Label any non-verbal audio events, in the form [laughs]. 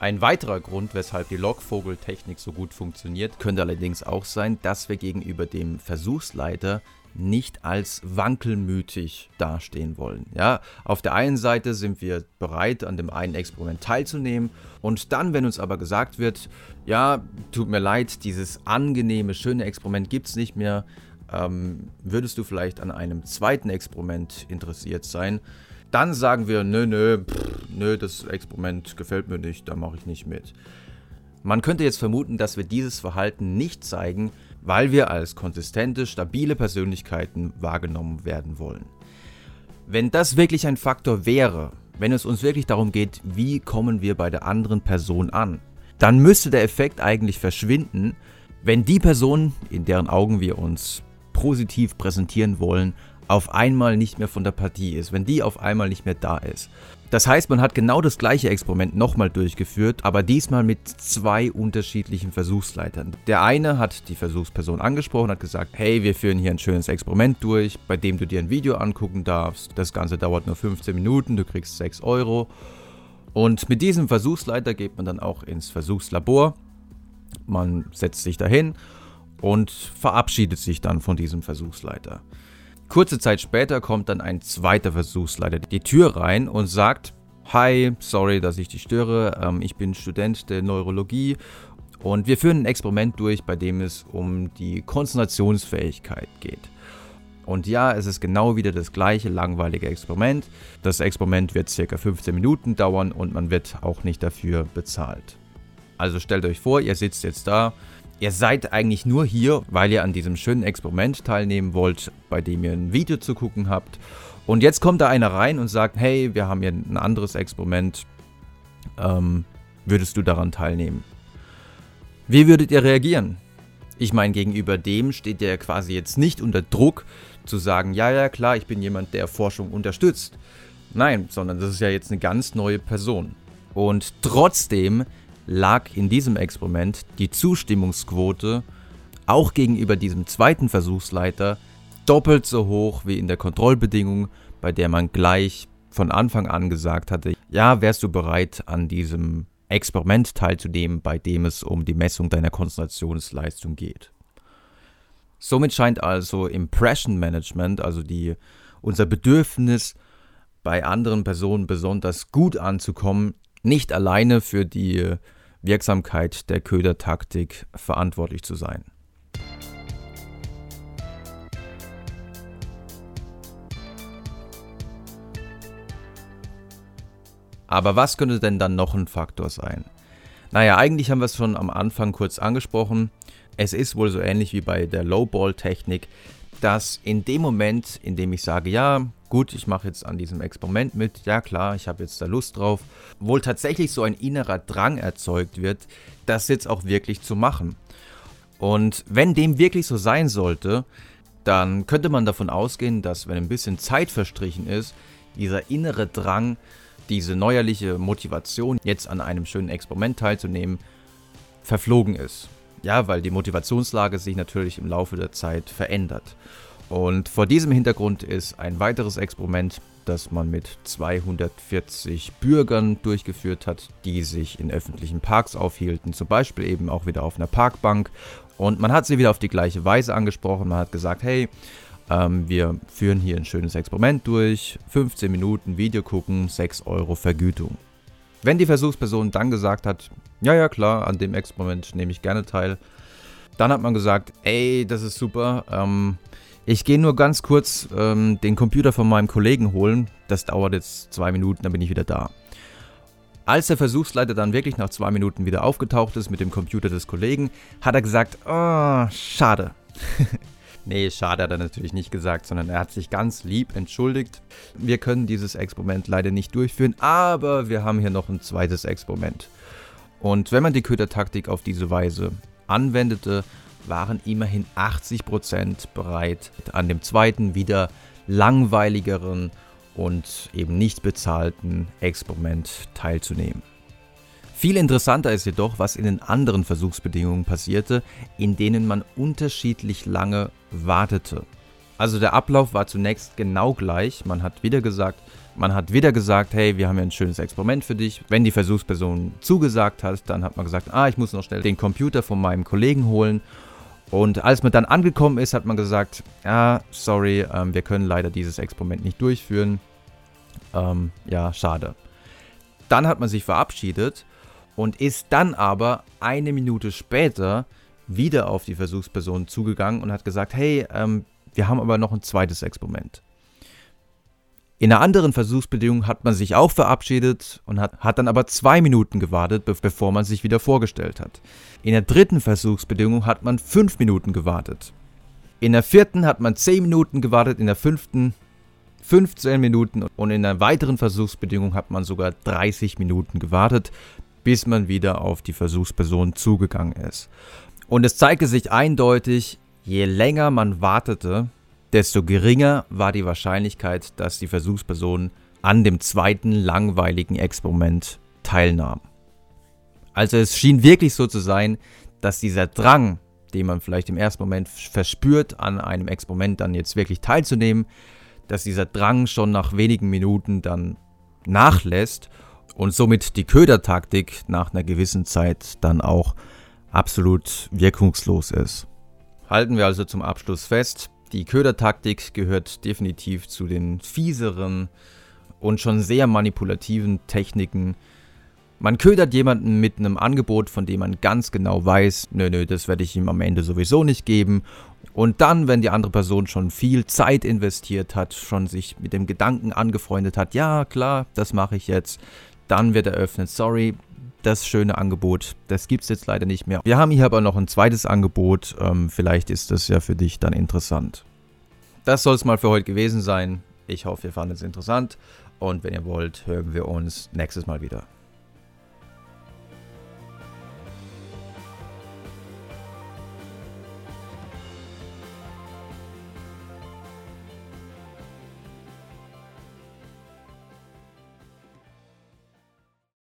Ein weiterer Grund, weshalb die Lockvogeltechnik so gut funktioniert, könnte allerdings auch sein, dass wir gegenüber dem Versuchsleiter nicht als wankelmütig dastehen wollen. Ja, auf der einen Seite sind wir bereit, an dem einen Experiment teilzunehmen und dann, wenn uns aber gesagt wird, ja, tut mir leid, dieses angenehme, schöne Experiment gibt es nicht mehr, ähm, würdest du vielleicht an einem zweiten Experiment interessiert sein, dann sagen wir, nö, nö, pff, nö, das Experiment gefällt mir nicht, da mache ich nicht mit. Man könnte jetzt vermuten, dass wir dieses Verhalten nicht zeigen, weil wir als konsistente, stabile Persönlichkeiten wahrgenommen werden wollen. Wenn das wirklich ein Faktor wäre, wenn es uns wirklich darum geht, wie kommen wir bei der anderen Person an, dann müsste der Effekt eigentlich verschwinden, wenn die Person, in deren Augen wir uns positiv präsentieren wollen, auf einmal nicht mehr von der Partie ist, wenn die auf einmal nicht mehr da ist. Das heißt, man hat genau das gleiche Experiment nochmal durchgeführt, aber diesmal mit zwei unterschiedlichen Versuchsleitern. Der eine hat die Versuchsperson angesprochen, hat gesagt, hey, wir führen hier ein schönes Experiment durch, bei dem du dir ein Video angucken darfst. Das Ganze dauert nur 15 Minuten, du kriegst 6 Euro. Und mit diesem Versuchsleiter geht man dann auch ins Versuchslabor. Man setzt sich dahin und verabschiedet sich dann von diesem Versuchsleiter. Kurze Zeit später kommt dann ein zweiter Versuchsleiter die Tür rein und sagt, Hi, sorry, dass ich dich störe. Ähm, ich bin Student der Neurologie und wir führen ein Experiment durch, bei dem es um die Konzentrationsfähigkeit geht. Und ja, es ist genau wieder das gleiche langweilige Experiment. Das Experiment wird circa 15 Minuten dauern und man wird auch nicht dafür bezahlt. Also stellt euch vor, ihr sitzt jetzt da, Ihr seid eigentlich nur hier, weil ihr an diesem schönen Experiment teilnehmen wollt, bei dem ihr ein Video zu gucken habt. Und jetzt kommt da einer rein und sagt, hey, wir haben hier ein anderes Experiment. Ähm, würdest du daran teilnehmen? Wie würdet ihr reagieren? Ich meine, gegenüber dem steht ihr quasi jetzt nicht unter Druck zu sagen, ja, ja, klar, ich bin jemand, der Forschung unterstützt. Nein, sondern das ist ja jetzt eine ganz neue Person. Und trotzdem lag in diesem Experiment die Zustimmungsquote auch gegenüber diesem zweiten Versuchsleiter doppelt so hoch wie in der Kontrollbedingung, bei der man gleich von Anfang an gesagt hatte, ja, wärst du bereit, an diesem Experiment teilzunehmen, bei dem es um die Messung deiner Konzentrationsleistung geht. Somit scheint also Impression Management, also die, unser Bedürfnis, bei anderen Personen besonders gut anzukommen, nicht alleine für die Wirksamkeit der Ködertaktik verantwortlich zu sein. Aber was könnte denn dann noch ein Faktor sein? Naja, eigentlich haben wir es schon am Anfang kurz angesprochen. Es ist wohl so ähnlich wie bei der Lowball-Technik, dass in dem Moment, in dem ich sage, ja, gut, ich mache jetzt an diesem Experiment mit, ja klar, ich habe jetzt da Lust drauf, wohl tatsächlich so ein innerer Drang erzeugt wird, das jetzt auch wirklich zu machen. Und wenn dem wirklich so sein sollte, dann könnte man davon ausgehen, dass wenn ein bisschen Zeit verstrichen ist, dieser innere Drang, diese neuerliche Motivation, jetzt an einem schönen Experiment teilzunehmen, verflogen ist. Ja, weil die Motivationslage sich natürlich im Laufe der Zeit verändert. Und vor diesem Hintergrund ist ein weiteres Experiment, das man mit 240 Bürgern durchgeführt hat, die sich in öffentlichen Parks aufhielten, zum Beispiel eben auch wieder auf einer Parkbank. Und man hat sie wieder auf die gleiche Weise angesprochen. Man hat gesagt, hey, ähm, wir führen hier ein schönes Experiment durch, 15 Minuten Video gucken, 6 Euro Vergütung. Wenn die Versuchsperson dann gesagt hat, ja, ja, klar, an dem Experiment nehme ich gerne teil, dann hat man gesagt, ey, das ist super, ähm, ich gehe nur ganz kurz ähm, den Computer von meinem Kollegen holen, das dauert jetzt zwei Minuten, dann bin ich wieder da. Als der Versuchsleiter dann wirklich nach zwei Minuten wieder aufgetaucht ist mit dem Computer des Kollegen, hat er gesagt, oh, schade. [laughs] Nee, schade hat er natürlich nicht gesagt, sondern er hat sich ganz lieb entschuldigt. Wir können dieses Experiment leider nicht durchführen, aber wir haben hier noch ein zweites Experiment. Und wenn man die Ködertaktik auf diese Weise anwendete, waren immerhin 80% bereit, an dem zweiten, wieder langweiligeren und eben nicht bezahlten Experiment teilzunehmen. Viel interessanter ist jedoch, was in den anderen Versuchsbedingungen passierte, in denen man unterschiedlich lange wartete. Also der Ablauf war zunächst genau gleich. Man hat wieder gesagt, Man hat wieder gesagt, hey, wir haben ja ein schönes Experiment für dich. Wenn die Versuchsperson zugesagt hat, dann hat man gesagt, ah, ich muss noch schnell den Computer von meinem Kollegen holen. Und als man dann angekommen ist, hat man gesagt, ah, sorry, ähm, wir können leider dieses Experiment nicht durchführen. Ähm, ja, schade. Dann hat man sich verabschiedet und ist dann aber eine Minute später wieder auf die Versuchsperson zugegangen und hat gesagt, hey, ähm, wir haben aber noch ein zweites Experiment. In einer anderen Versuchsbedingung hat man sich auch verabschiedet und hat, hat dann aber zwei Minuten gewartet, bevor man sich wieder vorgestellt hat. In der dritten Versuchsbedingung hat man fünf Minuten gewartet. In der vierten hat man zehn Minuten gewartet, in der fünften 15 Minuten und in einer weiteren Versuchsbedingung hat man sogar 30 Minuten gewartet, bis man wieder auf die Versuchsperson zugegangen ist. Und es zeigte sich eindeutig, je länger man wartete, desto geringer war die Wahrscheinlichkeit, dass die Versuchsperson an dem zweiten langweiligen Experiment teilnahm. Also es schien wirklich so zu sein, dass dieser Drang, den man vielleicht im ersten Moment verspürt, an einem Experiment dann jetzt wirklich teilzunehmen, dass dieser Drang schon nach wenigen Minuten dann nachlässt und somit die Ködertaktik nach einer gewissen Zeit dann auch absolut wirkungslos ist. Halten wir also zum Abschluss fest, die Ködertaktik gehört definitiv zu den fieseren und schon sehr manipulativen Techniken. Man ködert jemanden mit einem Angebot, von dem man ganz genau weiß, nö, nö, das werde ich ihm am Ende sowieso nicht geben. Und dann, wenn die andere Person schon viel Zeit investiert hat, schon sich mit dem Gedanken angefreundet hat, ja klar, das mache ich jetzt, dann wird eröffnet, sorry, das schöne Angebot, das gibt es jetzt leider nicht mehr. Wir haben hier aber noch ein zweites Angebot, ähm, vielleicht ist das ja für dich dann interessant. Das soll es mal für heute gewesen sein. Ich hoffe, ihr fandet es interessant und wenn ihr wollt, hören wir uns nächstes Mal wieder.